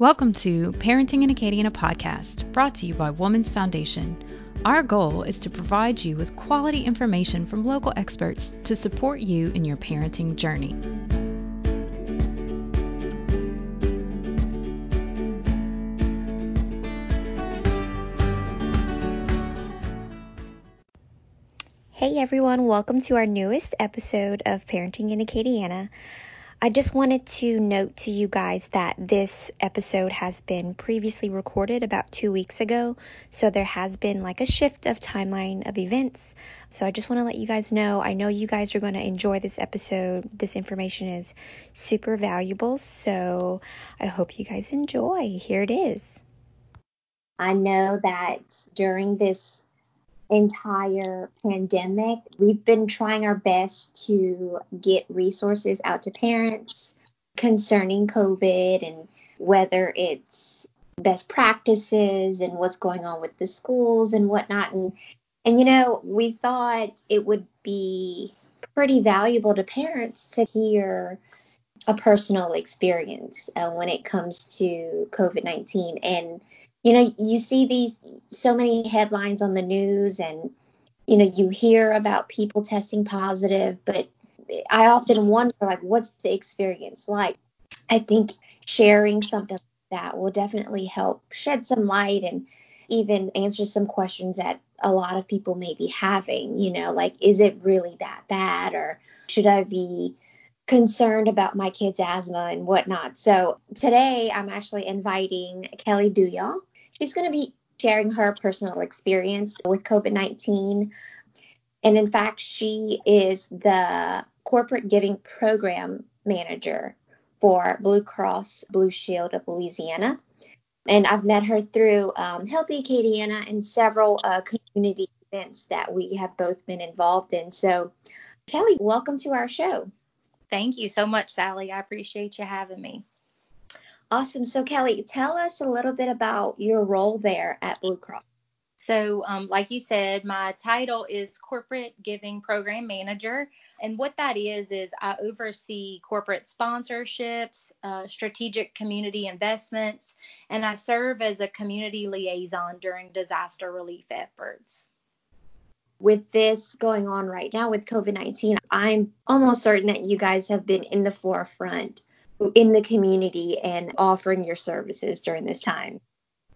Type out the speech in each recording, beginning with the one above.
Welcome to Parenting in Acadiana podcast, brought to you by Woman's Foundation. Our goal is to provide you with quality information from local experts to support you in your parenting journey. Hey everyone, welcome to our newest episode of Parenting in Acadiana. I just wanted to note to you guys that this episode has been previously recorded about two weeks ago, so there has been like a shift of timeline of events. So I just want to let you guys know I know you guys are going to enjoy this episode. This information is super valuable, so I hope you guys enjoy. Here it is. I know that during this entire pandemic, we've been trying our best to get resources out to parents concerning COVID and whether it's best practices and what's going on with the schools and whatnot. And, and you know, we thought it would be pretty valuable to parents to hear a personal experience uh, when it comes to COVID 19. And you know, you see these so many headlines on the news and, you know, you hear about people testing positive, but I often wonder, like, what's the experience like? I think sharing something like that will definitely help shed some light and even answer some questions that a lot of people may be having, you know, like, is it really that bad or should I be concerned about my kid's asthma and whatnot. So today I'm actually inviting Kelly Duyong. She's going to be sharing her personal experience with COVID 19. And in fact, she is the corporate giving program manager for Blue Cross Blue Shield of Louisiana. And I've met her through um, Healthy Acadiana and several uh, community events that we have both been involved in. So, Kelly, welcome to our show. Thank you so much, Sally. I appreciate you having me. Awesome. So, Kelly, tell us a little bit about your role there at Blue Cross. So, um, like you said, my title is Corporate Giving Program Manager. And what that is, is I oversee corporate sponsorships, uh, strategic community investments, and I serve as a community liaison during disaster relief efforts. With this going on right now with COVID 19, I'm almost certain that you guys have been in the forefront in the community and offering your services during this time.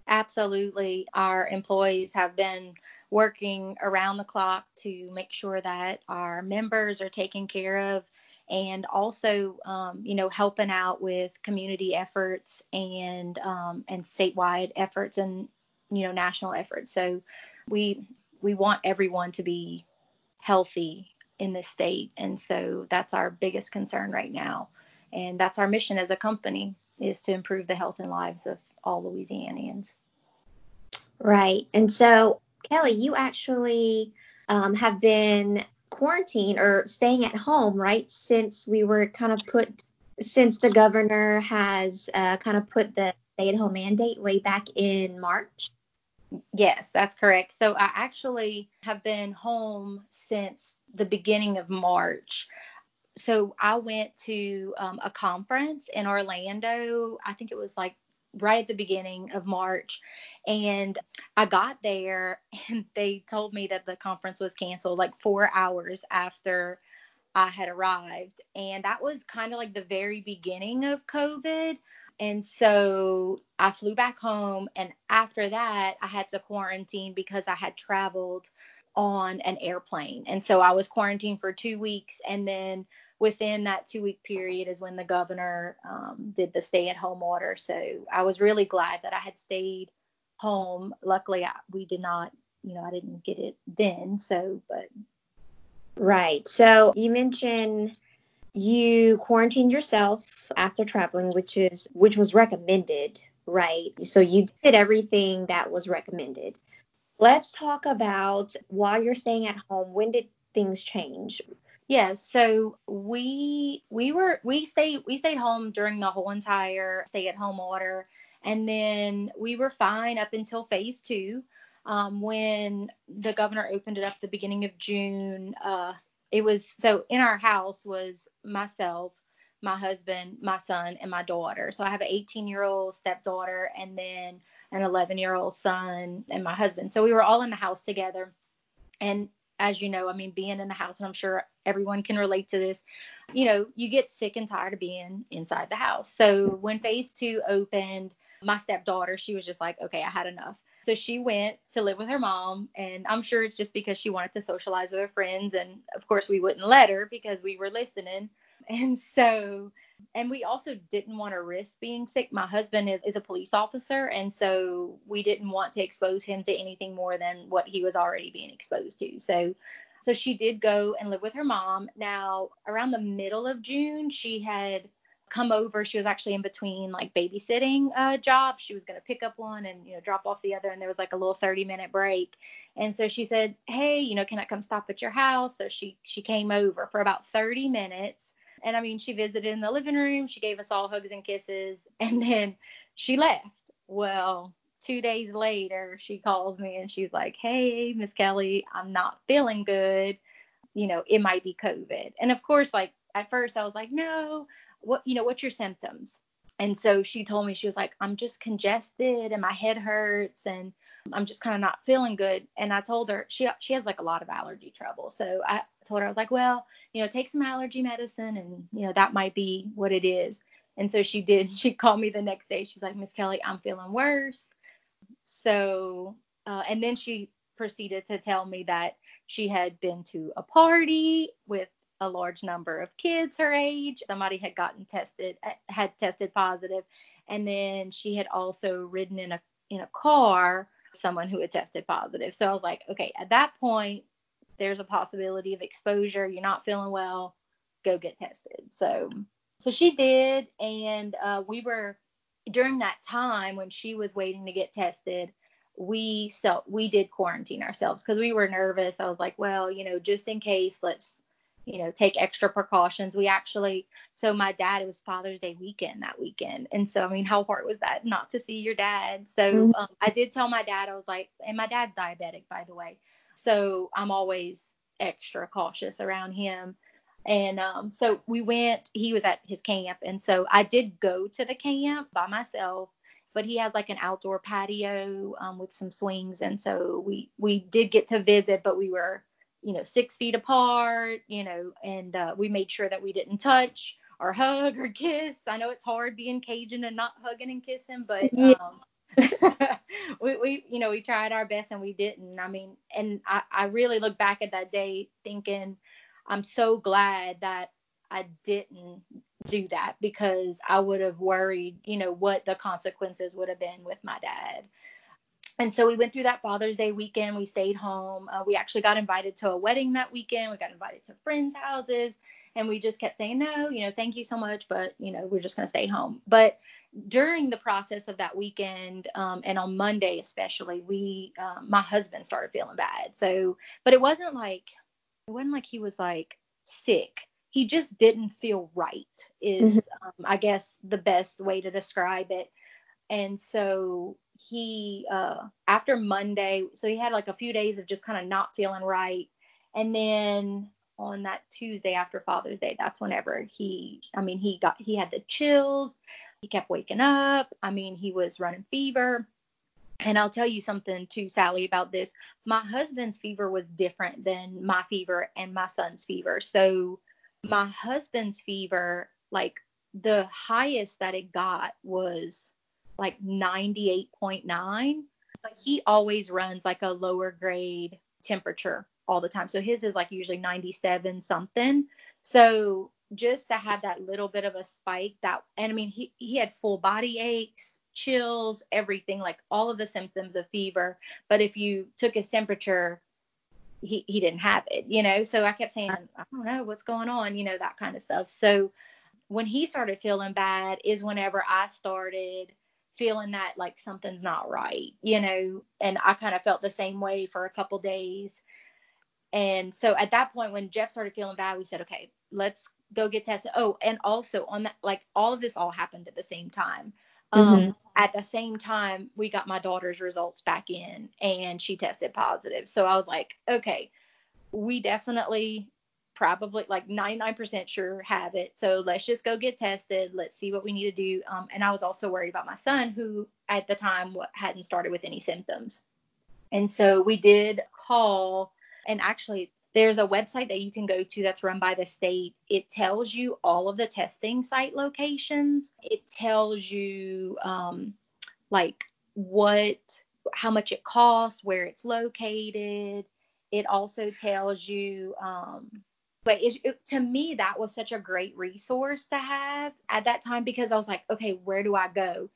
Absolutely. Our employees have been working around the clock to make sure that our members are taken care of and also um, you know helping out with community efforts and um, and statewide efforts and you know national efforts so we we want everyone to be healthy in this state and so that's our biggest concern right now and that's our mission as a company is to improve the health and lives of all Louisianians. Right. And so, Kelly, you actually um, have been quarantined or staying at home, right? Since we were kind of put, since the governor has uh, kind of put the stay at home mandate way back in March. Yes, that's correct. So I actually have been home since the beginning of March so I went to um, a conference in Orlando. I think it was like right at the beginning of March. And I got there and they told me that the conference was canceled like four hours after I had arrived. And that was kind of like the very beginning of COVID. And so I flew back home. And after that, I had to quarantine because I had traveled on an airplane. And so I was quarantined for two weeks. And then within that two week period is when the governor um, did the stay at home order. So I was really glad that I had stayed home. Luckily, I, we did not, you know, I didn't get it then. So, but. Right. So you mentioned you quarantined yourself after traveling, which is which was recommended, right? So you did everything that was recommended. Let's talk about while you're staying at home, when did things change? Yeah, so we we were we stayed we stayed home during the whole entire stay at home order, and then we were fine up until phase two, um, when the governor opened it up the beginning of June. Uh, it was so in our house was myself, my husband, my son, and my daughter. So I have an 18 year old stepdaughter and then an 11 year old son and my husband. So we were all in the house together. And as you know, I mean, being in the house, and I'm sure everyone can relate to this, you know, you get sick and tired of being inside the house. So when phase two opened, my stepdaughter, she was just like, okay, I had enough. So she went to live with her mom, and I'm sure it's just because she wanted to socialize with her friends. And of course, we wouldn't let her because we were listening. And so, and we also didn't want to risk being sick. My husband is, is a police officer, and so we didn't want to expose him to anything more than what he was already being exposed to. So, so she did go and live with her mom. Now, around the middle of June, she had come over. She was actually in between like babysitting uh, jobs. She was going to pick up one and you know drop off the other, and there was like a little 30 minute break. And so she said, "Hey, you know, can I come stop at your house?" So she she came over for about 30 minutes. And I mean, she visited in the living room. She gave us all hugs and kisses, and then she left. Well, two days later, she calls me and she's like, "Hey, Miss Kelly, I'm not feeling good. You know, it might be COVID." And of course, like at first, I was like, "No, what you know what's your symptoms and so she told me she was like i'm just congested and my head hurts and i'm just kind of not feeling good. And i told her she she has like a lot of allergy trouble. So i told her i was like well you know take some allergy medicine and you know that might be what it is. And so she did. She called me the next day. She's like miss kelly i'm feeling worse. So uh, and then she proceeded to tell me that she had been to a party with a large number of kids her age. Somebody had gotten tested, had tested positive, and then she had also ridden in a in a car someone who had tested positive. So I was like, okay, at that point, there's a possibility of exposure. You're not feeling well, go get tested. So so she did, and uh, we were during that time when she was waiting to get tested we so we did quarantine ourselves because we were nervous. I was like, well, you know, just in case, let's you know, take extra precautions. We actually, so my dad, it was Father's Day weekend that weekend. And so, I mean, how hard was that not to see your dad? So mm-hmm. um, I did tell my dad, I was like, and my dad's diabetic, by the way. So I'm always extra cautious around him. And um, so we went, he was at his camp. And so I did go to the camp by myself but he has like an outdoor patio um, with some swings and so we we did get to visit but we were you know, six feet apart, you know, and uh, we made sure that we didn't touch or hug or kiss. I know it's hard being Cajun and not hugging and kissing, but yeah. um, we, we, you know, we tried our best and we didn't. I mean, and I, I really look back at that day thinking I'm so glad that I didn't do that because I would have worried, you know, what the consequences would have been with my dad and so we went through that Father's Day weekend. We stayed home. Uh, we actually got invited to a wedding that weekend. We got invited to friends' houses, and we just kept saying no, you know, thank you so much, but you know, we're just gonna stay home. But during the process of that weekend, um, and on Monday especially, we, um, my husband started feeling bad. So, but it wasn't like, it wasn't like he was like sick. He just didn't feel right. Is mm-hmm. um, I guess the best way to describe it. And so he uh after Monday, so he had like a few days of just kind of not feeling right. And then on that Tuesday after Father's Day, that's whenever he I mean he got he had the chills, he kept waking up. I mean, he was running fever. And I'll tell you something too, Sally, about this. My husband's fever was different than my fever and my son's fever. So my husband's fever, like the highest that it got was like 98.9. But he always runs like a lower grade temperature all the time. So his is like usually 97 something. So just to have that little bit of a spike that and I mean he he had full body aches, chills, everything like all of the symptoms of fever, but if you took his temperature he he didn't have it, you know. So I kept saying I don't know what's going on, you know, that kind of stuff. So when he started feeling bad is whenever I started feeling that like something's not right, you know, and I kind of felt the same way for a couple days. And so at that point, when Jeff started feeling bad, we said, okay, let's go get tested. Oh, and also on that, like all of this all happened at the same time. Um, mm-hmm. At the same time, we got my daughter's results back in and she tested positive. So I was like, okay, we definitely probably like 99% sure have it. So let's just go get tested. Let's see what we need to do. Um, and I was also worried about my son, who at the time hadn't started with any symptoms. And so we did call, and actually, there's a website that you can go to that's run by the state. It tells you all of the testing site locations. It tells you um, like what, how much it costs, where it's located. It also tells you um, but it, it, to me that was such a great resource to have at that time because i was like okay where do i go?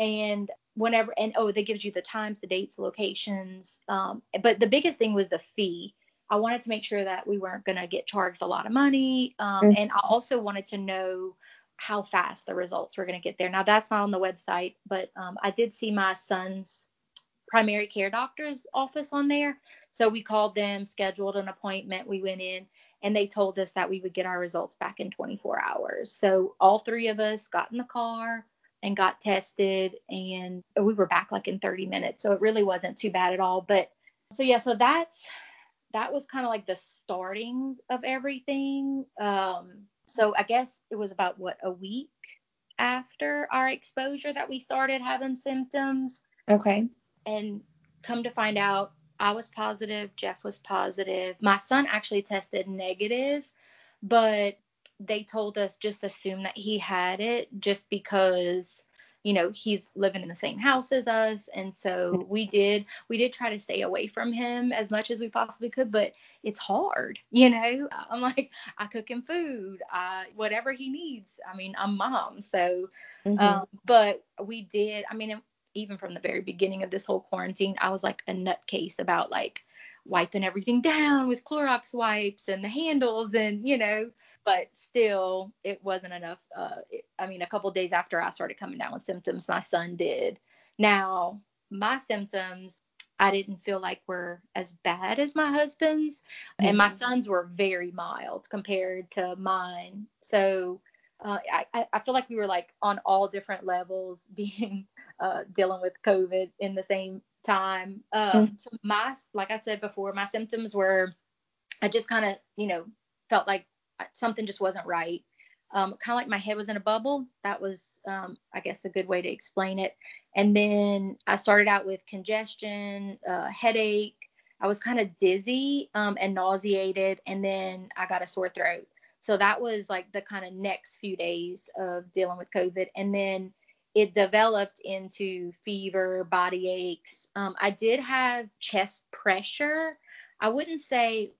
And whenever and oh they gives you the times the dates the locations um, but the biggest thing was the fee. I wanted to make sure that we weren't going to get charged a lot of money um, mm-hmm. and i also wanted to know how fast the results were going to get there. Now that's not on the website but um, i did see my son's primary care doctor's office on there. So we called them scheduled an appointment we went in and they told us that we would get our results back in 24 hours. So all three of us got in the car and got tested and we were back like in 30 minutes. So it really wasn't too bad at all. But so yeah, so that's that was kind of like the starting of everything. Um, so I guess it was about what a week after our exposure that we started having symptoms. Okay. And come to find out, I was positive, Jeff was positive. My son actually tested negative, but they told us just assume that he had it just because you know he's living in the same house as us and so we did we did try to stay away from him as much as we possibly could but it's hard you know i'm like i cook him food I, whatever he needs i mean i'm mom so mm-hmm. um, but we did i mean even from the very beginning of this whole quarantine, I was like a nutcase about like wiping everything down with Clorox wipes and the handles and you know, but still it wasn't enough. Uh, it, I mean, a couple days after I started coming down with symptoms, my son did. Now my symptoms I didn't feel like were as bad as my husband's, mm-hmm. and my mm-hmm. sons were very mild compared to mine. So uh, I, I feel like we were like on all different levels being uh, dealing with COVID in the same time. Um, mm-hmm. So my, like I said before, my symptoms were, I just kind of, you know, felt like something just wasn't right. Um, kind of like my head was in a bubble. That was, um, I guess, a good way to explain it. And then I started out with congestion, uh, headache. I was kind of dizzy um, and nauseated, and then I got a sore throat. So that was like the kind of next few days of dealing with COVID. And then it developed into fever, body aches. Um, I did have chest pressure. I wouldn't say,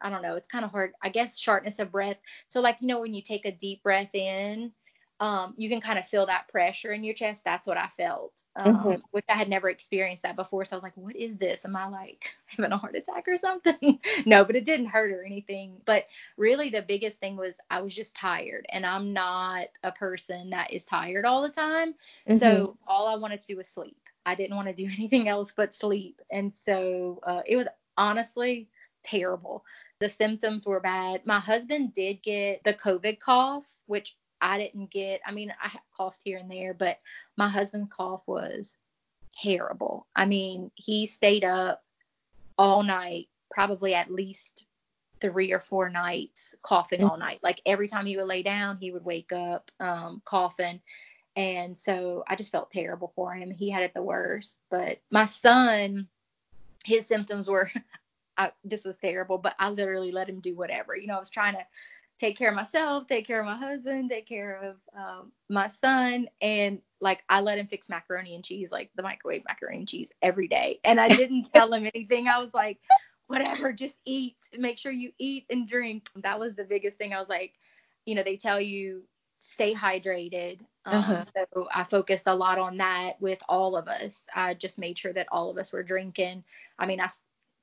I don't know, it's kind of hard. I guess shortness of breath. So, like, you know, when you take a deep breath in um, you can kind of feel that pressure in your chest. That's what I felt, um, mm-hmm. which I had never experienced that before. So I was like, what is this? Am I like having a heart attack or something? no, but it didn't hurt or anything. But really, the biggest thing was I was just tired, and I'm not a person that is tired all the time. Mm-hmm. So all I wanted to do was sleep. I didn't want to do anything else but sleep. And so uh, it was honestly terrible. The symptoms were bad. My husband did get the COVID cough, which I didn't get. I mean, I coughed here and there, but my husband's cough was terrible. I mean, he stayed up all night, probably at least three or four nights, coughing all night. Like every time he would lay down, he would wake up um, coughing. And so I just felt terrible for him. He had it the worst. But my son, his symptoms were, I, this was terrible, but I literally let him do whatever. You know, I was trying to take care of myself, take care of my husband, take care of um, my son, and like I let him fix macaroni and cheese, like the microwave macaroni and cheese every day. And I didn't tell him anything. I was like, whatever, just eat. Make sure you eat and drink. That was the biggest thing. I was like, you know, they tell you stay hydrated. Um, uh-huh. So I focused a lot on that with all of us. I just made sure that all of us were drinking. I mean, I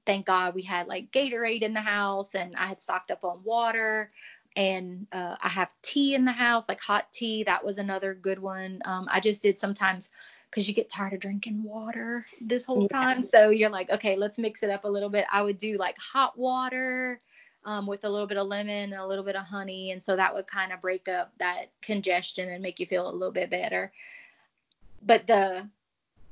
thank God we had like Gatorade in the house and I had stocked up on water and uh, I have tea in the house, like hot tea. That was another good one. Um, I just did sometimes because you get tired of drinking water this whole time. So you're like, okay, let's mix it up a little bit. I would do like hot water um, with a little bit of lemon and a little bit of honey. And so that would kind of break up that congestion and make you feel a little bit better. But the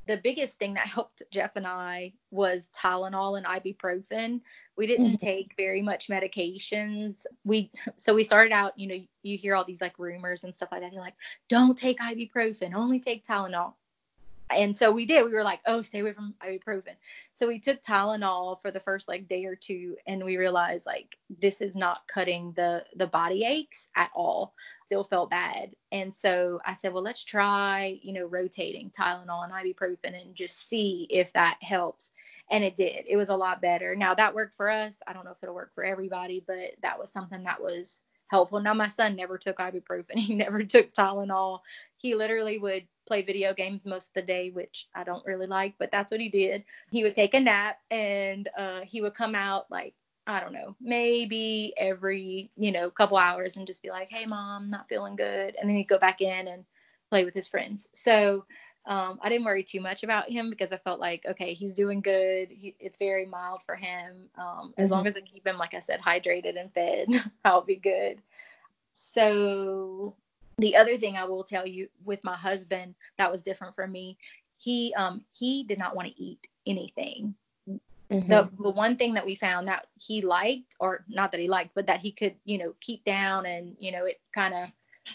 the biggest thing that helped Jeff and I was Tylenol and ibuprofen. We didn't mm-hmm. take very much medications. We so we started out, you know, you hear all these like rumors and stuff like that. They're like, don't take ibuprofen, only take Tylenol. And so we did. We were like, oh, stay away from ibuprofen. So we took Tylenol for the first like day or two, and we realized like this is not cutting the the body aches at all still felt bad. And so I said, well, let's try, you know, rotating Tylenol and ibuprofen and just see if that helps. And it did. It was a lot better. Now that worked for us. I don't know if it'll work for everybody, but that was something that was helpful. Now my son never took ibuprofen. He never took Tylenol. He literally would play video games most of the day, which I don't really like, but that's what he did. He would take a nap and uh, he would come out like I don't know, maybe every, you know, couple hours and just be like, hey, mom, not feeling good. And then he'd go back in and play with his friends. So um, I didn't worry too much about him because I felt like, okay, he's doing good. He, it's very mild for him. Um, as mm-hmm. long as I keep him, like I said, hydrated and fed, I'll be good. So the other thing I will tell you with my husband that was different for me, he um he did not want to eat anything Mm-hmm. The, the one thing that we found that he liked, or not that he liked, but that he could, you know, keep down and, you know, it kind of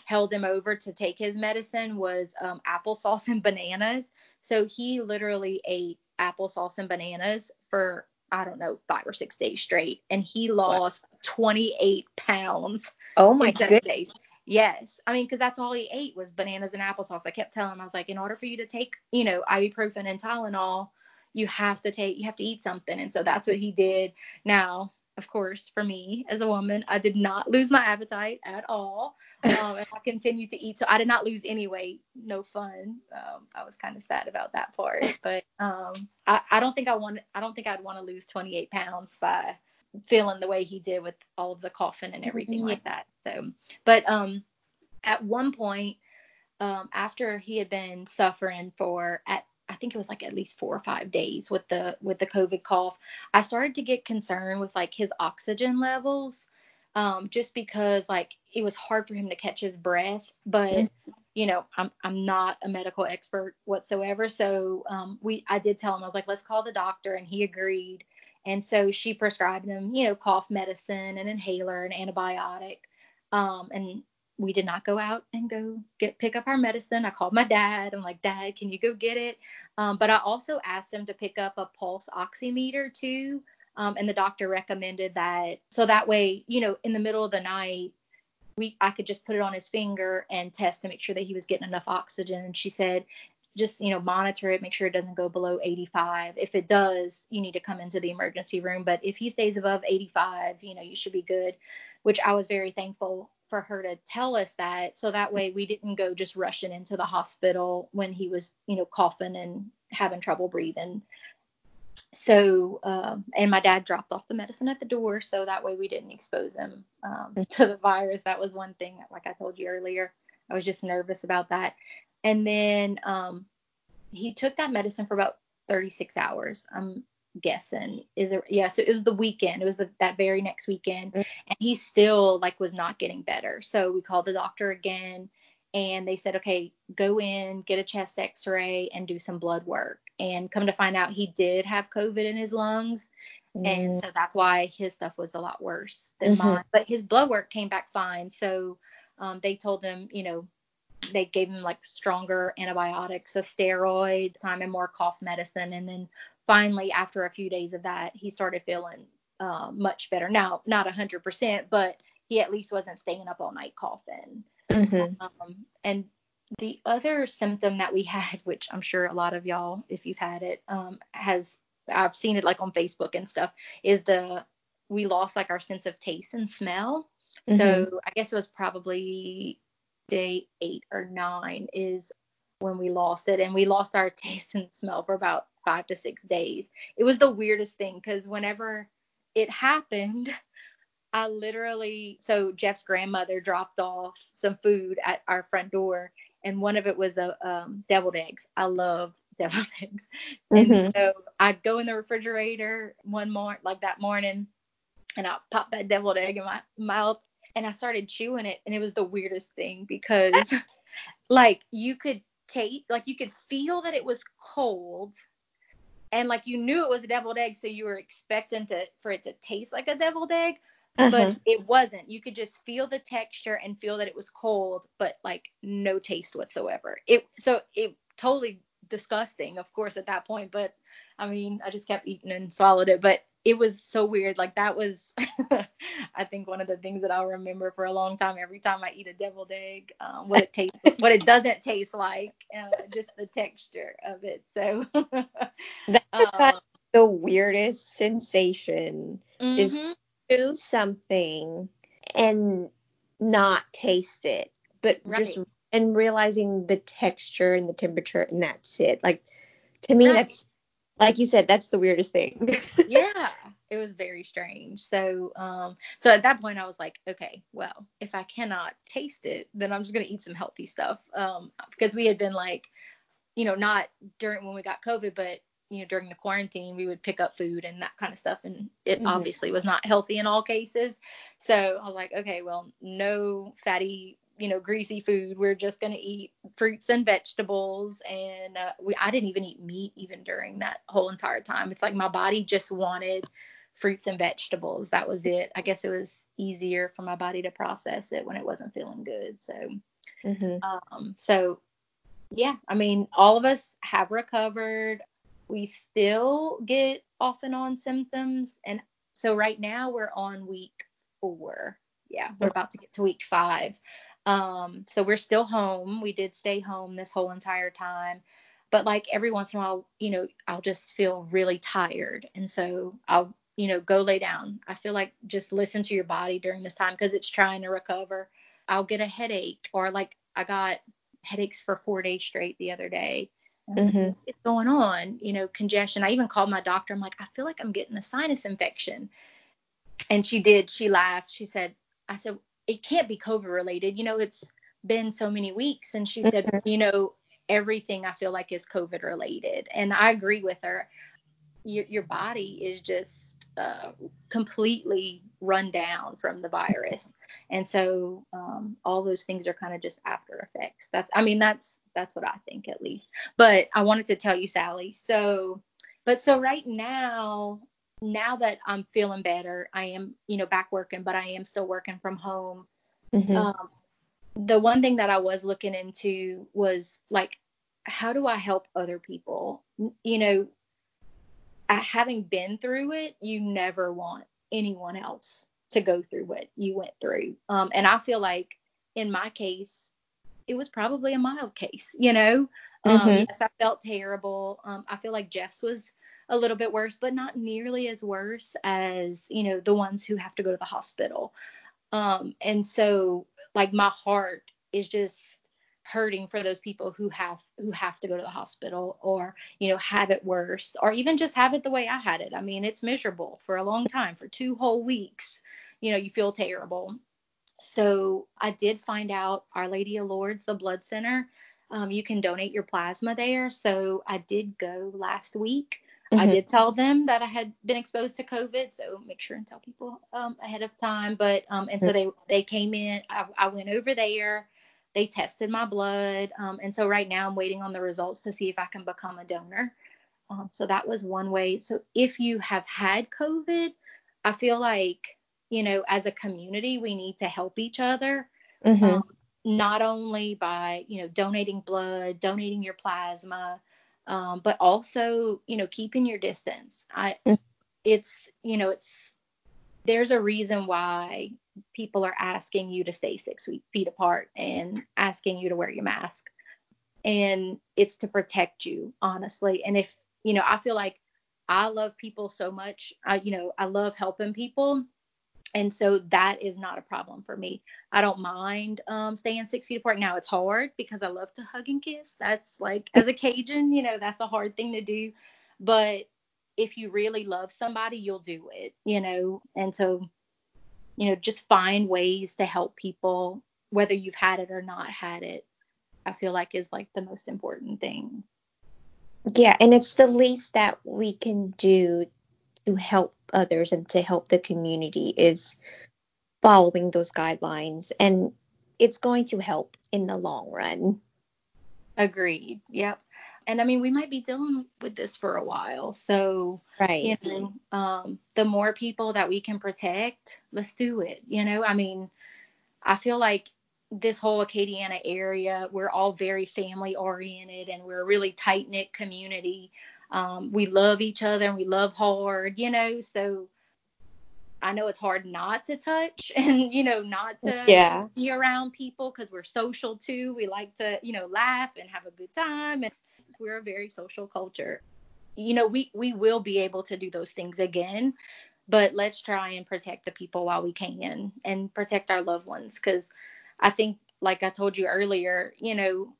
held him over to take his medicine was um, applesauce and bananas. So he literally ate applesauce and bananas for, I don't know, five or six days straight. And he lost what? 28 pounds. Oh my goodness. Yes. I mean, because that's all he ate was bananas and applesauce. I kept telling him, I was like, in order for you to take, you know, ibuprofen and Tylenol, you have to take you have to eat something. And so that's what he did. Now of course for me as a woman i did not lose my appetite at all. Um, and i continued to eat. So i did not lose any weight. No fun. Um, i was kind of sad about that part. But um, I, I don't think i want i don't think i'd want to lose 28 pounds by feeling the way he did with all of the coughing and everything yeah. like that. So but um at one point um, after he had been suffering for at I think it was like at least four or five days with the with the COVID cough, I started to get concerned with like his oxygen levels, um, just because like it was hard for him to catch his breath. But mm-hmm. you know, I'm I'm not a medical expert whatsoever, so um, we I did tell him I was like, let's call the doctor, and he agreed. And so she prescribed him, you know, cough medicine, an inhaler, an antibiotic. Um, and we did not go out and go get pick up our medicine. I called my dad. I'm like, Dad, can you go get it? Um, but I also asked him to pick up a pulse oximeter too. Um, and the doctor recommended that so that way, you know, in the middle of the night, we I could just put it on his finger and test to make sure that he was getting enough oxygen. And she said, just you know monitor it make sure it doesn't go below 85 if it does you need to come into the emergency room but if he stays above 85 you know you should be good which i was very thankful for her to tell us that so that way we didn't go just rushing into the hospital when he was you know coughing and having trouble breathing. So um, and my dad dropped off the medicine at the door so that way we didn't expose him um, to the virus. That was one thing like i told you earlier i was just nervous about that. And then um, he took that medicine for about 36 hours. I'm guessing is it yeah so it was the weekend it was the, that very next weekend mm-hmm. and he still like was not getting better so we called the doctor again and they said okay go in get a chest x-ray and do some blood work and come to find out he did have covid in his lungs mm-hmm. and so that's why his stuff was a lot worse than mm-hmm. mine but his blood work came back fine so um, they told him you know they gave him like stronger antibiotics, a steroid, time and more cough medicine, and then finally, after a few days of that, he started feeling uh, much better. Now, not 100%, but he at least wasn't staying up all night coughing. Mm-hmm. Um, and the other symptom that we had, which I'm sure a lot of y'all, if you've had it, um, has I've seen it like on Facebook and stuff, is the we lost like our sense of taste and smell. Mm-hmm. So I guess it was probably day eight or nine is when we lost it, and we lost our taste and smell for about five to six days. It was the weirdest thing because whenever it happened, I literally, so Jeff's grandmother dropped off some food at our front door, and one of it was a um, deviled eggs. I love deviled eggs, mm-hmm. and so I go in the refrigerator one morning, like that morning, and I pop that deviled egg in my mouth, and I started chewing it, and it was the weirdest thing because, like, you could taste like you could feel that it was cold and like you knew it was a deviled egg so you were expecting to for it to taste like a deviled egg uh-huh. but it wasn't you could just feel the texture and feel that it was cold but like no taste whatsoever it so it totally disgusting of course at that point but i mean i just kept eating and swallowed it but it was so weird. Like that was, I think one of the things that I'll remember for a long time. Every time I eat a deviled egg, um, what it tastes, what it doesn't taste like, uh, just the texture of it. So that's um, the weirdest sensation mm-hmm. is do something and not taste it, but right. just and realizing the texture and the temperature and that's it. Like to me, right. that's like you said, that's the weirdest thing. yeah, it was very strange. So, um, so at that point, I was like, okay, well, if I cannot taste it, then I'm just gonna eat some healthy stuff. Um, because we had been like, you know, not during when we got COVID, but you know, during the quarantine, we would pick up food and that kind of stuff, and it mm-hmm. obviously was not healthy in all cases. So I was like, okay, well, no fatty you know greasy food. We're just going to eat fruits and vegetables. And uh, we i didn't even eat meat even during that whole entire time. It's like my body just wanted fruits and vegetables. That was it. I guess it was easier for my body to process it when it wasn't feeling good. So mm-hmm. um so yeah i mean all of us have recovered. We still get off and on symptoms. And so right now we're on week four. Yeah we're about to get to week five um, so we're still home. We did stay home this whole entire time. But like every once in a while, you know, I'll just feel really tired. And so I'll, you know, go lay down. I feel like just listen to your body during this time because it's trying to recover. I'll get a headache or like I got headaches for four days straight the other day. Mm-hmm. What's going on? You know, congestion. I even called my doctor. I'm like, I feel like I'm getting a sinus infection. And she did. She laughed. She said, I said, it can't be COVID related. You know, it's been so many weeks. And she said, mm-hmm. you know, everything I feel like is COVID related. And I agree with her. Your, your body is just uh, completely run down from the virus. And so um, all those things are kind of just after effects. That's, I mean, that's, that's what I think at least. But I wanted to tell you, Sally. So, but so right now, now that I'm feeling better, I am, you know, back working, but I am still working from home. Mm-hmm. Um, the one thing that I was looking into was like, how do I help other people? You know, having been through it, you never want anyone else to go through what you went through. Um, and I feel like in my case, it was probably a mild case, you know. Um, mm-hmm. Yes, I felt terrible. Um, I feel like Jeff's was a little bit worse, but not nearly as worse as, you know, the ones who have to go to the hospital. Um, and so like my heart is just hurting for those people who have who have to go to the hospital or you know have it worse or even just have it the way I had it. I mean, it's miserable for a long time for two whole weeks. You know, you feel terrible. So I did find out Our Lady of Lourdes, the blood center, um, you can donate your plasma there. So I did go last week. Mm-hmm. I did tell them that I had been exposed to COVID, so make sure and tell people um, ahead of time. But um, and so they they came in. I, I went over there. They tested my blood, um, and so right now I'm waiting on the results to see if I can become a donor. Um, so that was one way. So if you have had COVID, I feel like you know as a community we need to help each other. Mm-hmm. Um, not only by you know donating blood, donating your plasma um, but also you know keeping your distance. I mm. it's you know it's there's a reason why people are asking you to stay six feet apart and asking you to wear your mask and it's to protect you honestly and if you know i feel like i love people so much i you know i love helping people and so that is not a problem for me. I don't mind um, staying six feet apart. Now it's hard because I love to hug and kiss. That's like as a Cajun, you know, that's a hard thing to do. But if you really love somebody, you'll do it, you know. And so, you know, just find ways to help people, whether you've had it or not had it. I feel like is like the most important thing. Yeah, and it's the least that we can do to help others and to help the community is following those guidelines and it's going to help in the long run. Agreed. Yep. And I mean, we might be dealing with this for a while. So, right. you know, um, the more people that we can protect, let's do it. You know, I mean, I feel like this whole Acadiana area, we're all very family oriented and we're a really tight knit community. Um, we love each other and we love hard, you know, so I know it's hard not to touch and, you know, not to yeah. be around people because we're social too. We like to, you know, laugh and have a good time. And we're a very social culture. You know, we, we will be able to do those things again, but let's try and protect the people while we can and protect our loved ones because I think, like I told you earlier, you know,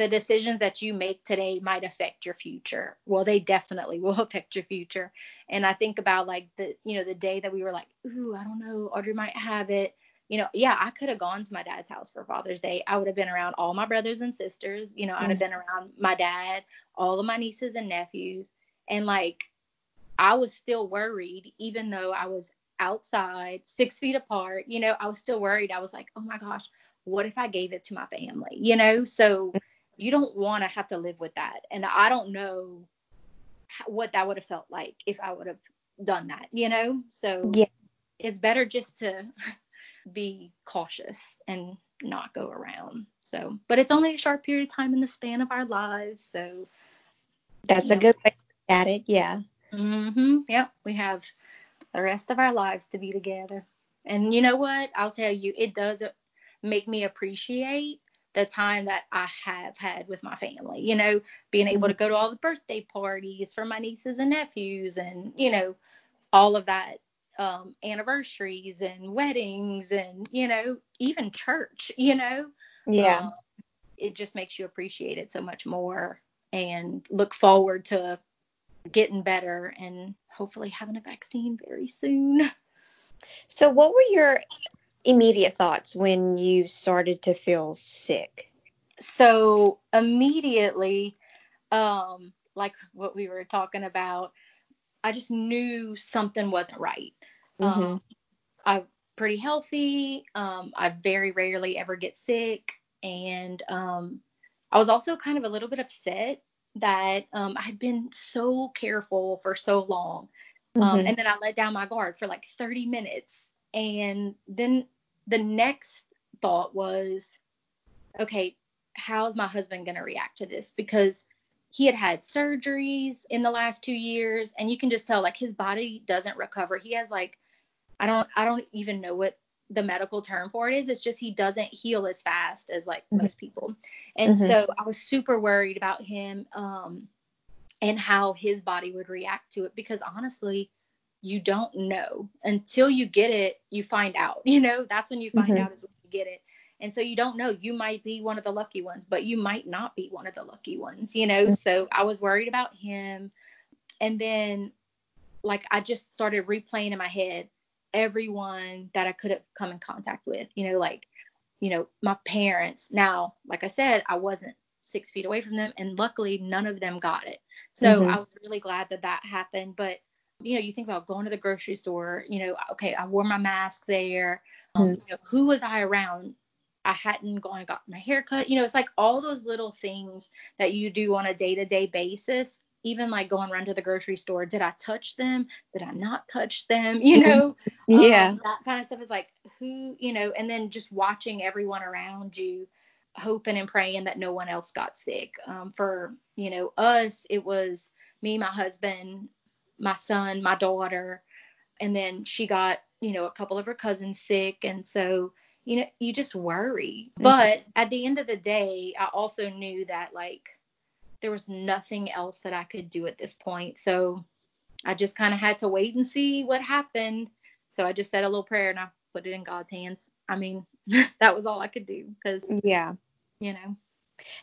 the decisions that you make today might affect your future. Well, they definitely will affect your future. And I think about like the, you know, the day that we were like, ooh, I don't know, Audrey might have it. You know, yeah, I could have gone to my dad's house for Father's Day. I would have been around all my brothers and sisters. You know, I'd have mm. been around my dad, all of my nieces and nephews. And like, I was still worried, even though I was outside, six feet apart. You know, I was still worried. I was like, oh my gosh, what if I gave it to my family? You know, so you don't want to have to live with that. And I don't know what that would have felt like if I would have done that, you know? So yeah. it's better just to be cautious and not go around. So, but it's only a short period of time in the span of our lives. So that's a know. good way at it. Yeah. Mhm. Yep. We have the rest of our lives to be together. And you know what? I'll tell you, it does make me appreciate the time that I have had with my family. You know, being able to mm-hmm. go to all the birthday parties for my nieces and nephews and, you know, all of that um, anniversaries and weddings and, you know, even church, you know. Yeah. Um, it just makes you appreciate it so much more and look forward to getting better and hopefully having a vaccine very soon. So, what were your immediate thoughts when you started to feel sick? So immediately, um, like what we were talking about, I just knew something wasn't right. Mm-hmm. Um, I'm pretty healthy. Um, I very rarely ever get sick, and um, I was also kind of a little bit upset that um, I had been so careful for so long, um, mm-hmm. and then I let down my guard for like 30 minutes, and then the next thought was, okay, how's my husband going to react to this? Because he had had surgeries in the last two years, and you can just tell like his body doesn't recover. He has like, I don't, I don't even know what the medical term for it is. It's just he doesn't heal as fast as like mm-hmm. most people. And mm-hmm. so I was super worried about him um, and how his body would react to it because honestly, you don't know. Until you get it you find out you know? That's when you find mm-hmm. out is when you get it. And so you don't know. You might be one of the lucky ones but you might not be one of the lucky ones you know? Mm-hmm. so i was worried about him. And then like i just started replaying in my head everyone that i could have come in contact with you know? Like you know my parents. Now like i said i wasn't six feet away from them and luckily none of them got it. So mm-hmm. i was really glad that that happened but you know, you think about going to the grocery store, you know, okay, I wore my mask there. Um, mm-hmm. you know, who was I around? I hadn't gone and got my hair cut. You know, it's like all those little things that you do on a day to day basis. Even like going around to the grocery store, did I touch them? Did I not touch them? You know, yeah, um, that kind of stuff is like who, you know, and then just watching everyone around you, hoping and praying that no one else got sick. Um, for you know us, it was me, my husband, my son, my daughter, and then she got, you know, a couple of her cousins sick. And so, you know, you just worry. Mm-hmm. But at the end of the day, I also knew that like there was nothing else that I could do at this point. So I just kind of had to wait and see what happened. So I just said a little prayer and I put it in God's hands. I mean, that was all I could do because, yeah, you know.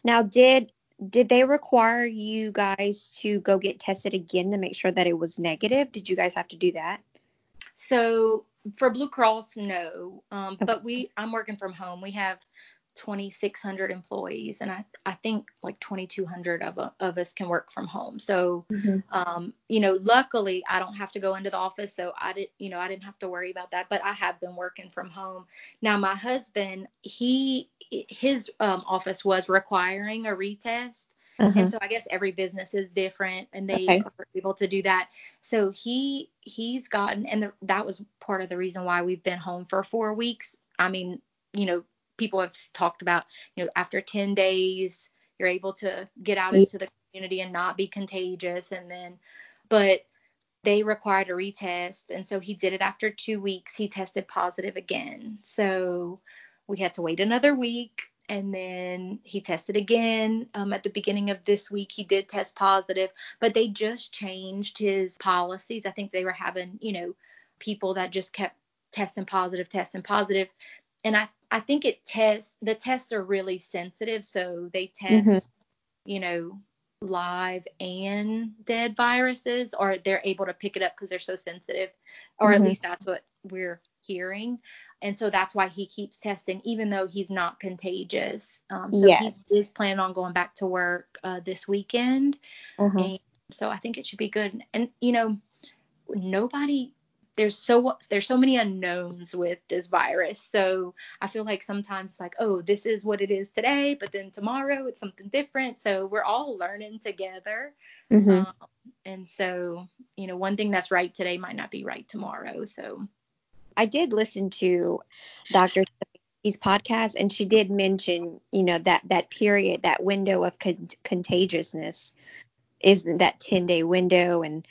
Now, did did they require you guys to go get tested again to make sure that it was negative? Did you guys have to do that? So for Blue Cross, no. Um, but we, I'm working from home. We have 2,600 employees, and I, I think like 2,200 of, of us can work from home. So, mm-hmm. um, you know, luckily I don't have to go into the office, so I did, you know, I didn't have to worry about that. But I have been working from home. Now, my husband, he, his um, office was requiring a retest. Uh-huh. And so I guess every business is different and they okay. are able to do that. So he he's gotten and the, that was part of the reason why we've been home for 4 weeks. I mean, you know, people have talked about, you know, after 10 days, you're able to get out into the community and not be contagious. And then, but they required a retest. And so he did it after two weeks. He tested positive again. So we had to wait another week. And then he tested again um, at the beginning of this week. He did test positive, but they just changed his policies. I think they were having, you know, people that just kept testing positive, testing positive and I I think it tests the tests are really sensitive, so they test mm-hmm. you know live and dead viruses, or they're able to pick it up because they're so sensitive, or mm-hmm. at least that's what we're hearing. And so that's why he keeps testing, even though he's not contagious. Um, so yes. he is planning on going back to work uh, this weekend. Mm-hmm. And so I think it should be good. And, you know, nobody there's so there's so many unknowns with this virus. So I feel like sometimes it's like, oh, this is what it is today, but then tomorrow it's something different. So we're all learning together. Mm-hmm. Um, and so, you know, one thing that's right today might not be right tomorrow. So I did listen to Dr. Stefanski's podcast, and she did mention, you know, that that period, that window of con- contagiousness is that 10 day window and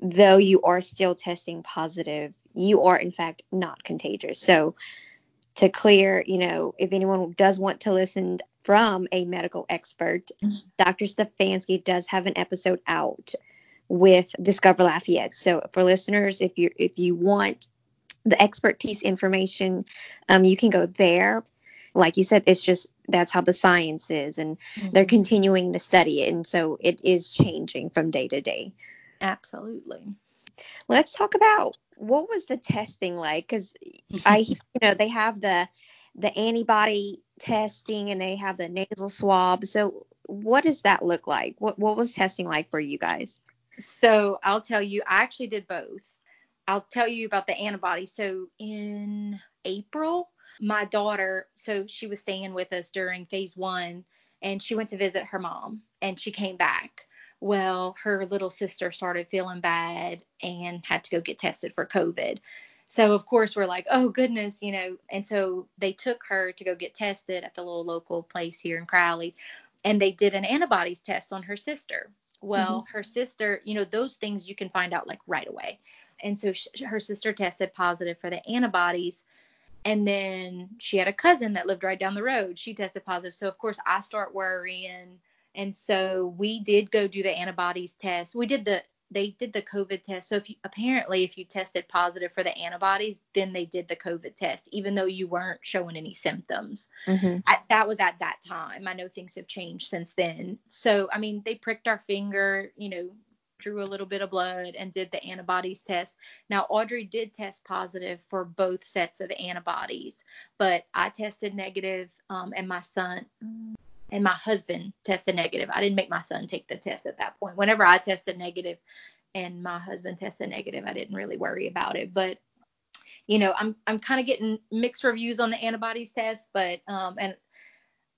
though you are still testing positive, you are in fact not contagious. So to clear, you know, if anyone does want to listen from a medical expert, mm-hmm. Dr. Stefanski does have an episode out with Discover Lafayette. So for listeners, if you if you want the expertise information, um, you can go there. Like you said, it's just that's how the science is, and mm-hmm. they're continuing to study it, and so it is changing from day to day. Absolutely. Let's talk about what was the testing like because I you know they have the the antibody testing and they have the nasal swab. So what does that look like? What what was testing like for you guys? So I'll tell you, I actually did both. I'll tell you about the antibody. So in April, my daughter, so she was staying with us during phase one and she went to visit her mom and she came back well, her little sister started feeling bad and had to go get tested for COVID. So of course we're like, oh goodness, you know, and so they took her to go get tested at the little local place here in Crowley, and they did an antibodies test on her sister. Well, mm-hmm. her sister, you know, those things you can find out like right away. And so she, her sister tested positive for the antibodies. And then she had a cousin that lived right down the road. She tested positive. So of course I start worrying and so we did go do the antibodies test. We did the they did the COVID test. So if you, apparently if you tested positive for the antibodies, then they did the COVID test, even though you weren't showing any symptoms. Mm-hmm. that was at that time. I know things have changed since then. So I mean, they pricked our finger, you know, drew a little bit of blood and did the antibodies test. Now Audrey did test positive for both sets of antibodies, but I tested negative, um, and my son and my husband tested negative. I didn't make my son take the test at that point. Whenever I tested negative and my husband tested negative, I didn't really worry about it. But you know, I'm I'm kind of getting mixed reviews on the antibodies test, but um and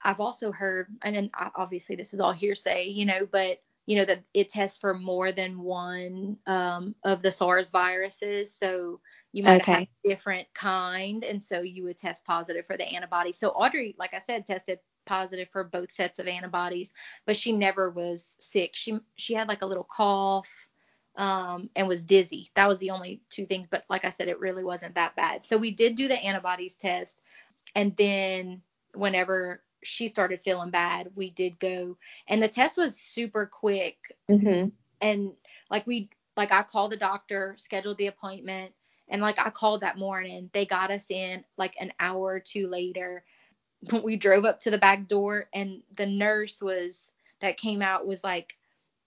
I've also heard and then obviously this is all hearsay, you know, but you know that it tests for more than one um, of the SARS viruses. So you might okay. have a different kind, and so you would test positive for the antibody. So Audrey, like I said, tested positive for both sets of antibodies, but she never was sick. She she had like a little cough um, and was dizzy. That was the only two things, but like I said, it really wasn't that bad. So we did do the antibodies test, and then whenever she started feeling bad, we did go, and the test was super quick. Mm-hmm. And like we like I called the doctor, scheduled the appointment, and like I called that morning, they got us in like an hour or two later we drove up to the back door and the nurse was that came out was like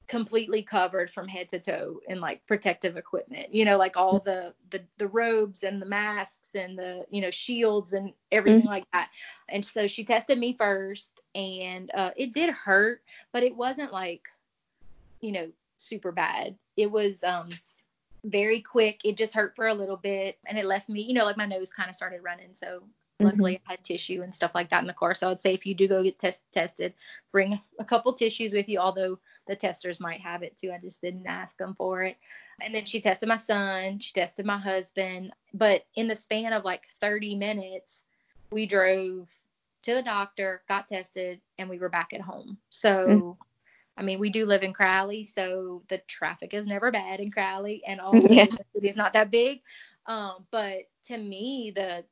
completely covered from head to toe in like protective equipment. You know like all the the, the robes and the masks and the you know shields and everything mm-hmm. like that. And so she tested me first and uh, it did hurt but it wasn't like you know super bad. It was um very quick. It just hurt for a little bit and it left me you know like my nose kind of started running. So Luckily, mm-hmm. I had tissue and stuff like that in the car. So I'd say if you do go get test- tested, bring a couple tissues with you, although the testers might have it too. I just didn't ask them for it. And then she tested my son, she tested my husband. But in the span of like 30 minutes, we drove to the doctor, got tested, and we were back at home. So, mm-hmm. I mean, we do live in Crowley, so the traffic is never bad in Crowley, and also yeah. the city is not that big. Um, but to me, the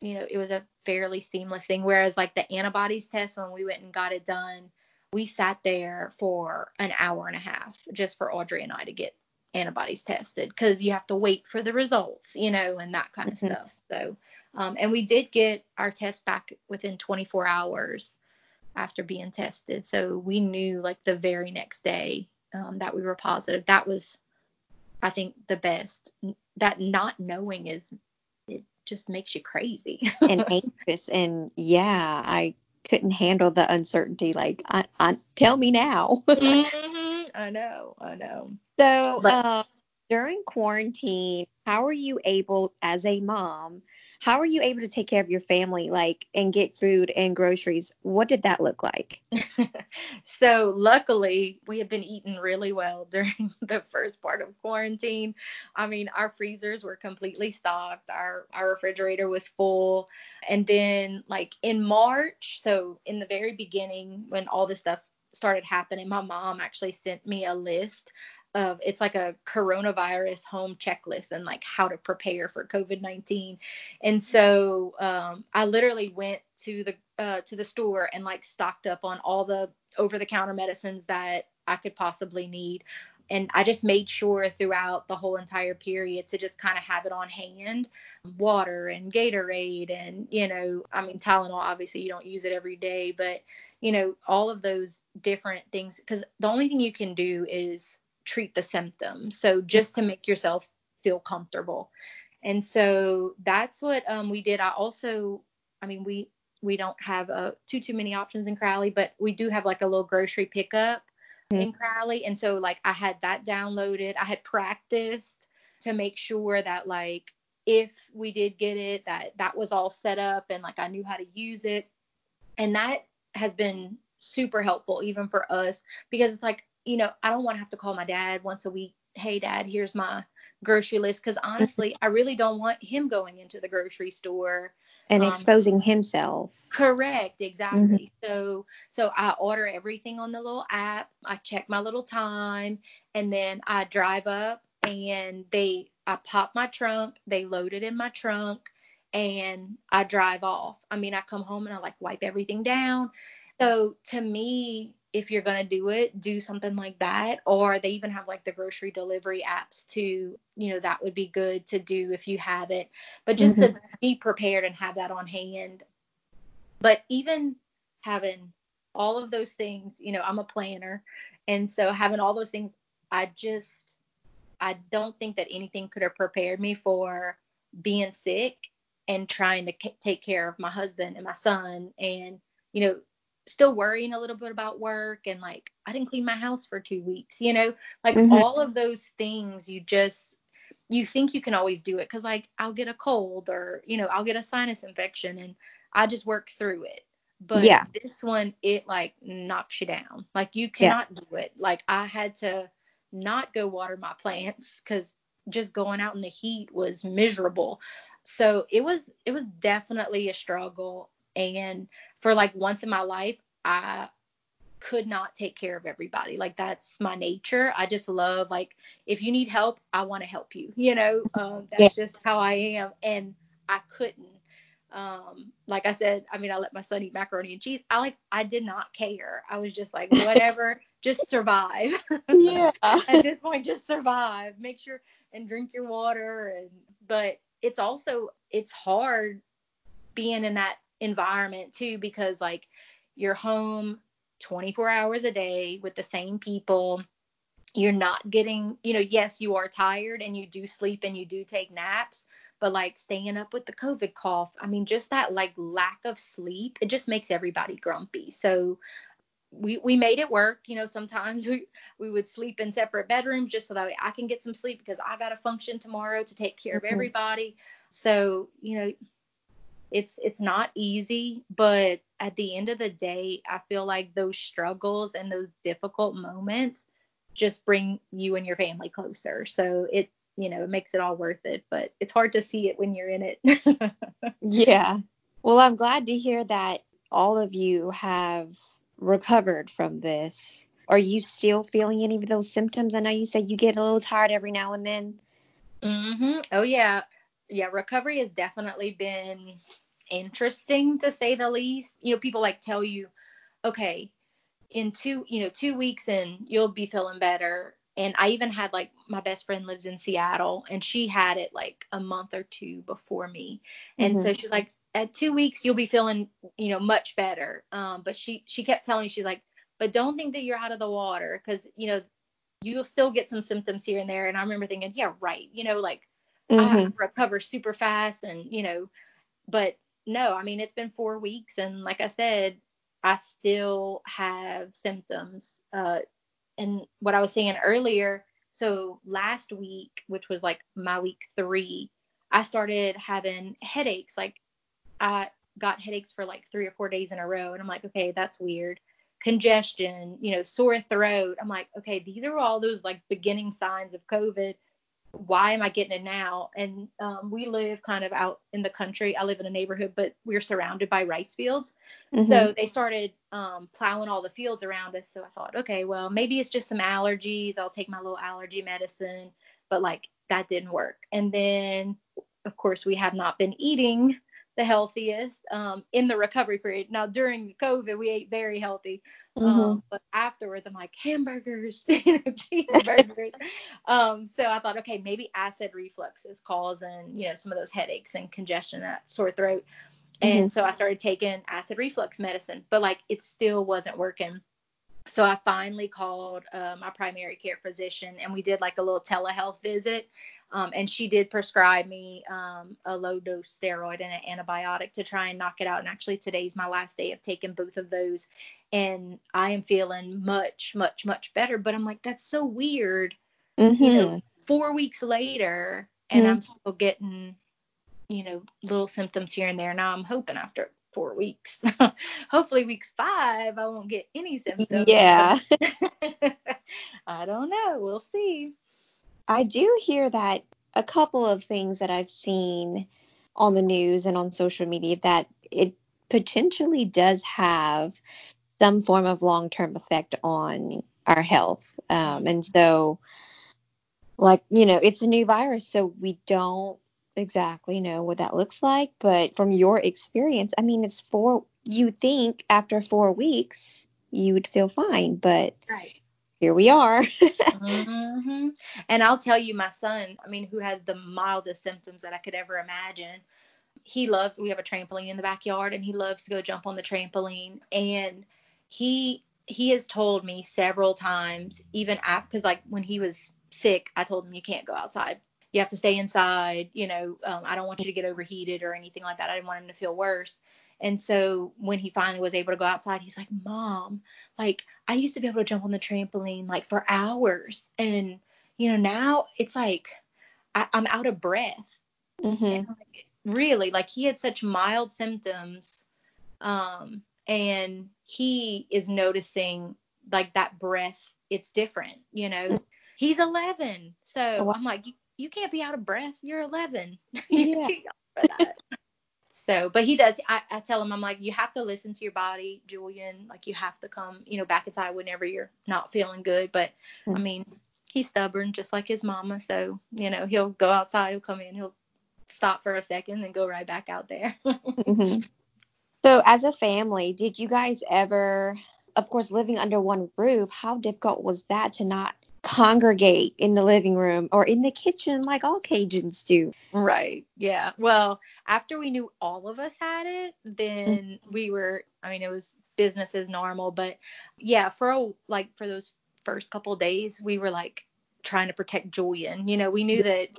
you know, it was a fairly seamless thing. Whereas like the antibodies test, when we went and got it done, we sat there for an hour and a half just for Audrey and I to get antibodies tested because you have to wait for the results, you know, and that kind of mm-hmm. stuff. So, um, and we did get our test back within 24 hours after being tested. So we knew like the very next day um, that we were positive. That was, I think, the best. That not knowing is just makes you crazy and anxious. And yeah, I couldn't handle the uncertainty. Like, I, I tell me now. mm-hmm. I know, I know. So, but, uh, during quarantine, how are you able, as a mom, how are you able to take care of your family, like, and get food and groceries? What did that look like? so, luckily, we have been eating really well during the first part of quarantine. I mean, our freezers were completely stocked, our, our refrigerator was full. And then, like, in March, so in the very beginning, when all this stuff started happening, my mom actually sent me a list of it's like a coronavirus home checklist and like how to prepare for COVID-19. And so um, I literally went to the uh, to the store and like stocked up on all the over-the-counter medicines that I could possibly need. And I just made sure throughout the whole entire period to just kind of have it on hand water and Gatorade and, you know, I mean, Tylenol, obviously, you don't use it every day, but, you know, all of those different things. Because the only thing you can do is treat the symptoms. So just to make yourself feel comfortable. And so that's what um, we did. I also, I mean, we we don't have uh, too too many options in Crowley, but we do have like a little grocery pickup mm-hmm. in Crowley. And so like I had that downloaded. I had practiced to make sure that like if we did get it, that that was all set up and like I knew how to use it. And that has been super helpful even for us because it's like you know, I don't want to have to call my dad once a week. Hey, dad, here's my grocery list. Because honestly, I really don't want him going into the grocery store and um, exposing himself. Correct, exactly. Mm-hmm. So so I order everything on the little app. I check my little time, and then I drive up and they I pop my trunk. They load it in my trunk, and I drive off. I mean, I come home and I like wipe everything down. So to me, if you're going to do it, do something like that. Or they even have like the grocery delivery apps too. You know, that would be good to do if you have it. But just mm-hmm. to be prepared and have that on hand. But even having all of those things, you know, I'm a planner. And so having all those things, I just, I don't think that anything could have prepared me for being sick and trying to c- take care of my husband and my son and, you know, still worrying a little bit about work and like I didn't clean my house for 2 weeks, you know? Like mm-hmm. all of those things you just you think you can always do it cuz like I'll get a cold or, you know, I'll get a sinus infection and I just work through it. But yeah. this one it like knocks you down. Like you cannot yeah. do it. Like I had to not go water my plants cuz just going out in the heat was miserable. So it was it was definitely a struggle and for like once in my life, I could not take care of everybody. Like that's my nature. I just love like if you need help, I want to help you. You know, um, that's yeah. just how I am, and I couldn't. Um, like I said, I mean, I let my son eat macaroni and cheese. I like, I did not care. I was just like, whatever, just survive. Yeah. At this point, just survive. Make sure and drink your water. And but it's also it's hard being in that environment too because like you're home 24 hours a day with the same people you're not getting, you know, yes, you are tired and you do sleep and you do take naps, but like staying up with the COVID cough, I mean, just that like lack of sleep, it just makes everybody grumpy. So we we made it work. You know, sometimes we we would sleep in separate bedrooms just so that I can get some sleep because I got to function tomorrow to take care of mm-hmm. everybody. So you know, it's it's not easy, but at the end of the day, I feel like those struggles and those difficult moments just bring you and your family closer. So it you know, it makes it all worth it, but it's hard to see it when you're in it. yeah. Well, I'm glad to hear that all of you have recovered from this. Are you still feeling any of those symptoms? I know you said you get a little tired every now and then. Mhm. Oh yeah. Yeah, recovery has definitely been interesting to say the least. You know, people like tell you, okay, in two, you know, two weeks and you'll be feeling better. And I even had like my best friend lives in Seattle and she had it like a month or two before me. And mm-hmm. so she's like, at two weeks you'll be feeling you know much better um but she she kept telling me she's like but don't think that you're out of the water because you know you'll still get some symptoms here and there and i remember thinking yeah right you know like mm-hmm. i recover super fast and you know but no i mean it's been four weeks and like i said i still have symptoms uh and what i was saying earlier so last week which was like my week three i started having headaches like I got headaches for like three or four days in a row. And I'm like, okay, that's weird. Congestion, you know, sore throat. I'm like, okay, these are all those like beginning signs of COVID. Why am I getting it now? And um, we live kind of out in the country. I live in a neighborhood, but we're surrounded by rice fields. Mm-hmm. So they started um, plowing all the fields around us. So I thought, okay, well, maybe it's just some allergies. I'll take my little allergy medicine. But like that didn't work. And then, of course, we have not been eating the healthiest um, in the recovery period. Now during COVID, we ate very healthy, mm-hmm. um, but afterwards, I'm like hamburgers, cheeseburgers. um, so I thought, okay, maybe acid reflux is causing you know some of those headaches and congestion, that sore throat. And mm-hmm. so I started taking acid reflux medicine, but like it still wasn't working. So I finally called uh, my primary care physician and we did like a little telehealth visit. Um, and she did prescribe me um, a low dose steroid and an antibiotic to try and knock it out. And actually, today's my last day of taking both of those. And I am feeling much, much, much better. But I'm like, that's so weird. Mm-hmm. You know, mm-hmm. four weeks later, and mm-hmm. I'm still getting, you know, little symptoms here and there. Now I'm hoping after four weeks, hopefully week five, I won't get any symptoms. Yeah. I don't know. We'll see. I do hear that a couple of things that I've seen on the news and on social media that it potentially does have some form of long term effect on our health. Um, and so, like, you know, it's a new virus, so we don't exactly know what that looks like. But from your experience, I mean, it's four, you think after four weeks you would feel fine, but right here we are. mm-hmm. And I'll tell you, my son, I mean, who has the mildest symptoms that I could ever imagine, he loves, we have a trampoline in the backyard and he loves to go jump on the trampoline. And he, he has told me several times, even after, because like when he was sick, I told him, you can't go outside. You have to stay inside. You know, um, I don't want you to get overheated or anything like that. I didn't want him to feel worse. And so when he finally was able to go outside, he's like, Mom, like I used to be able to jump on the trampoline like for hours. And, you know, now it's like I, am out of breath. Mm-hmm. Like, really, like he had such mild symptoms. Um, and he is noticing like that breath, it's different, you know. He's 11. So oh, wow. I'm like, you, you can't be out of breath. You're 11. You're yeah. too young for that. So, but he does. I, I tell him, I'm like, you have to listen to your body, Julian. Like, you have to come, you know, back inside whenever you're not feeling good. But. I mean, he's stubborn, just like his mama. So, you know, he'll go outside, he'll come in, he'll stop for a second, and go right back out there. mm-hmm. So, as a family, did you guys ever, of course, living under one roof, how difficult was that to not congregate in the living room or in the kitchen like all Cajuns do. Right. Yeah. Well, after we knew all of us had it, then mm-hmm. we were I mean it was business as normal, but yeah, for a, like for those first couple days, we were like trying to protect Julian. You know, we knew that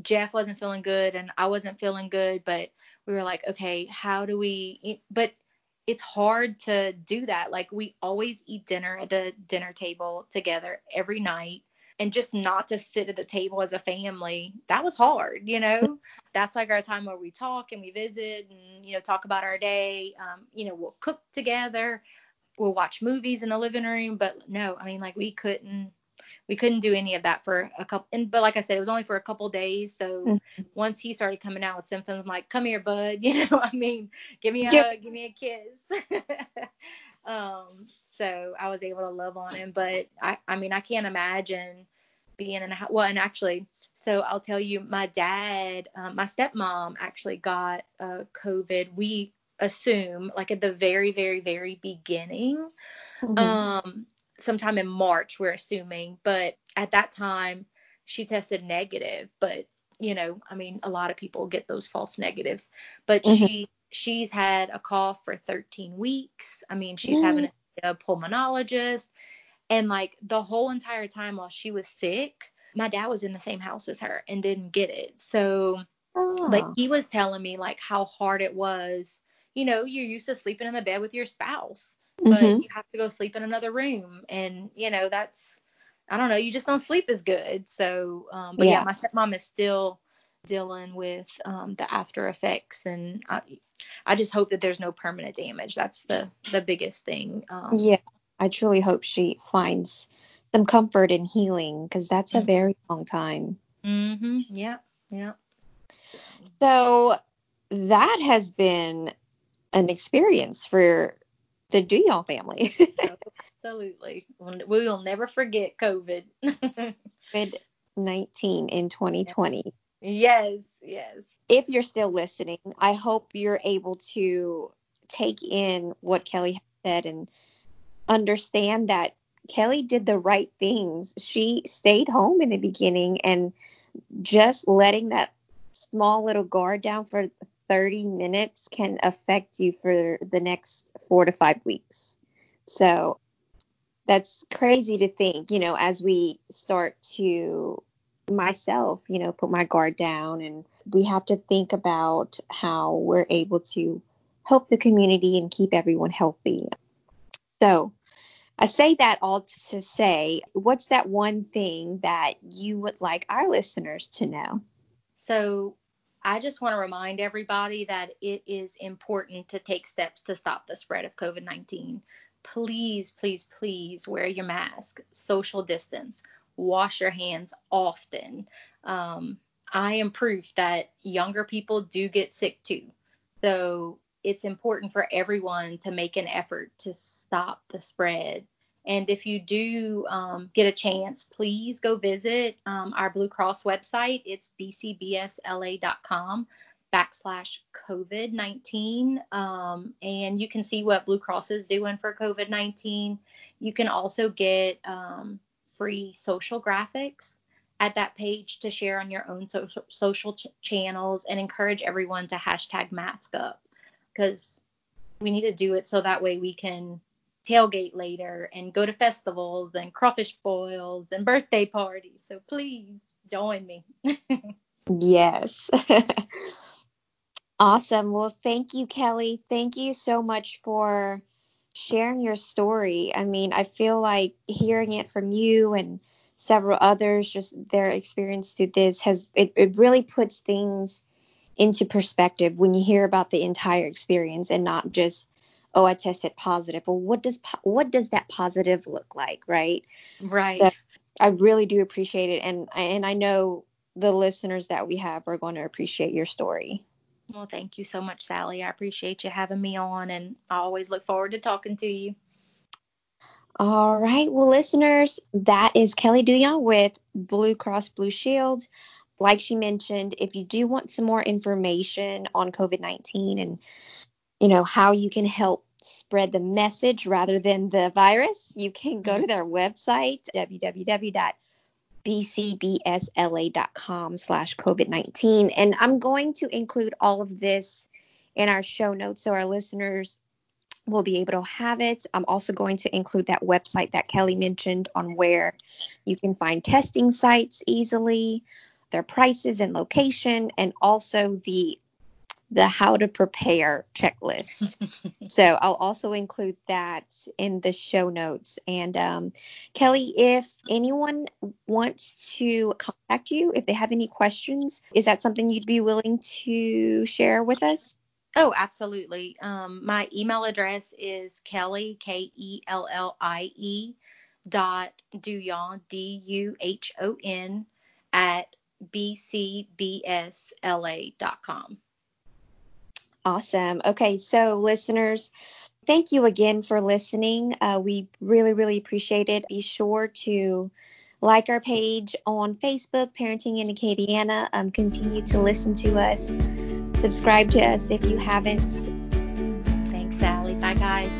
Jeff wasn't feeling good and I wasn't feeling good, but we were like, okay, how do we? But it's hard to do that. Like we always eat dinner at the dinner table together every night and just not to sit at the table as a family that was hard you know that's like our time where we talk and we visit and you know talk about our day um, you know we'll cook together we'll watch movies in the living room but no i mean like we couldn't we couldn't do any of that for a couple and but like i said it was only for a couple days so mm-hmm. once he started coming out with symptoms i'm like come here bud you know i mean give me a yep. hug give me a kiss um so i was able to love on him but i i mean i can't imagine being in a well and actually so i'll tell you my dad um, my stepmom actually got uh, covid we assume like at the very very very beginning mm-hmm. um sometime in March, we're assuming. But at that time, she tested negative. But you know, I mean, a lot of people get those false negatives. But mm-hmm. she she's had a cough for 13 weeks. I mean, she's mm-hmm. having a, a pulmonologist, and like the whole entire time while she was sick, my dad was in the same house as her and didn't get it. So, oh. like he was telling me like how hard it was. You know, you're used to sleeping in the bed with your spouse but mm-hmm. you have to go sleep in another room and you know that's i don't know you just don't sleep as good. So um but yeah, yeah. my stepmom is still dealing with um the after effects and i i just hope that there's no permanent damage. That's the the biggest thing um yeah i truly hope she finds some comfort in healing because that's mm-hmm. a very long time. Mhm yeah yeah. So that has been an experience for the Duhon family. Absolutely. We will never forget COVID. COVID 19 in 2020. Yes, yes. If you're still listening, I hope you're able to take in what Kellie said and understand that Kellie did the right things. She stayed home in the beginning and just letting that small little guard down for 30 minutes can affect you for the next four to five weeks. So that's crazy to think, you know, as we start to myself, you know, put my guard down and we have to think about how we're able to help the community and keep everyone healthy. So, I say that all to say, what's that one thing that you would like our listeners to know? So, I just want to remind everybody that it is important to take steps to stop the spread of COVID 19. Please, please, please wear your mask, social distance, wash your hands often. Um, I am proof that younger people do get sick too. So it's important for everyone to make an effort to stop the spread and if you do um, get a chance, please go visit um, our Blue Cross website. It's bcbsla.com backslash COVID 19. Um, and you can see what Blue Cross is doing for COVID 19. You can also get um, free social graphics at that page to share on your own social, social ch- channels and encourage everyone to hashtag mask up because we need to do it so that way we can tailgate later and go to festivals and crawfish boils and birthday parties. So please join me. yes. awesome. Well, thank you, Kellie. Thank you so much for sharing your story. I mean, I feel like hearing it from you and several others, just their experience through this has it, it really puts things into perspective when you hear about the entire experience and not just oh i tested positive. Well what does what does that positive look like right? Right. So i really do appreciate it and and i know the listeners that we have are going to appreciate your story. Well thank you so much sally. I appreciate you having me on and i always look forward to talking to you. All right. Well listeners that is kellie duhon with blue cross blue shield. Like she mentioned, if you do want some more information on COVID 19 and you know, how you can help spread the message rather than the virus, you can go to mm-hmm. their website, www.bcbsla.com slash COVID-19. And I'm going to include all of this in our show notes so our listeners will be able to have it. I'm also going to include that website that Kellie mentioned on where you can find testing sites easily, their prices and location, and also the the how to prepare checklist. so I'll also include that in the show notes. And um, Kellie, if anyone wants to contact you, if they have any questions, is that something you'd be willing to share with us? Oh, absolutely. Um, my email address is Kellie, K E L L I E, dot Duhon, D U H O N, at bcbsla.com. Awesome. Okay, so listeners, thank you again for listening. Uh, we really, really appreciate it. Be sure to like our page on Facebook, Parenting in Acadiana. Um, continue to listen to us. Subscribe to us if you haven't. Thanks, Sally. Bye, guys.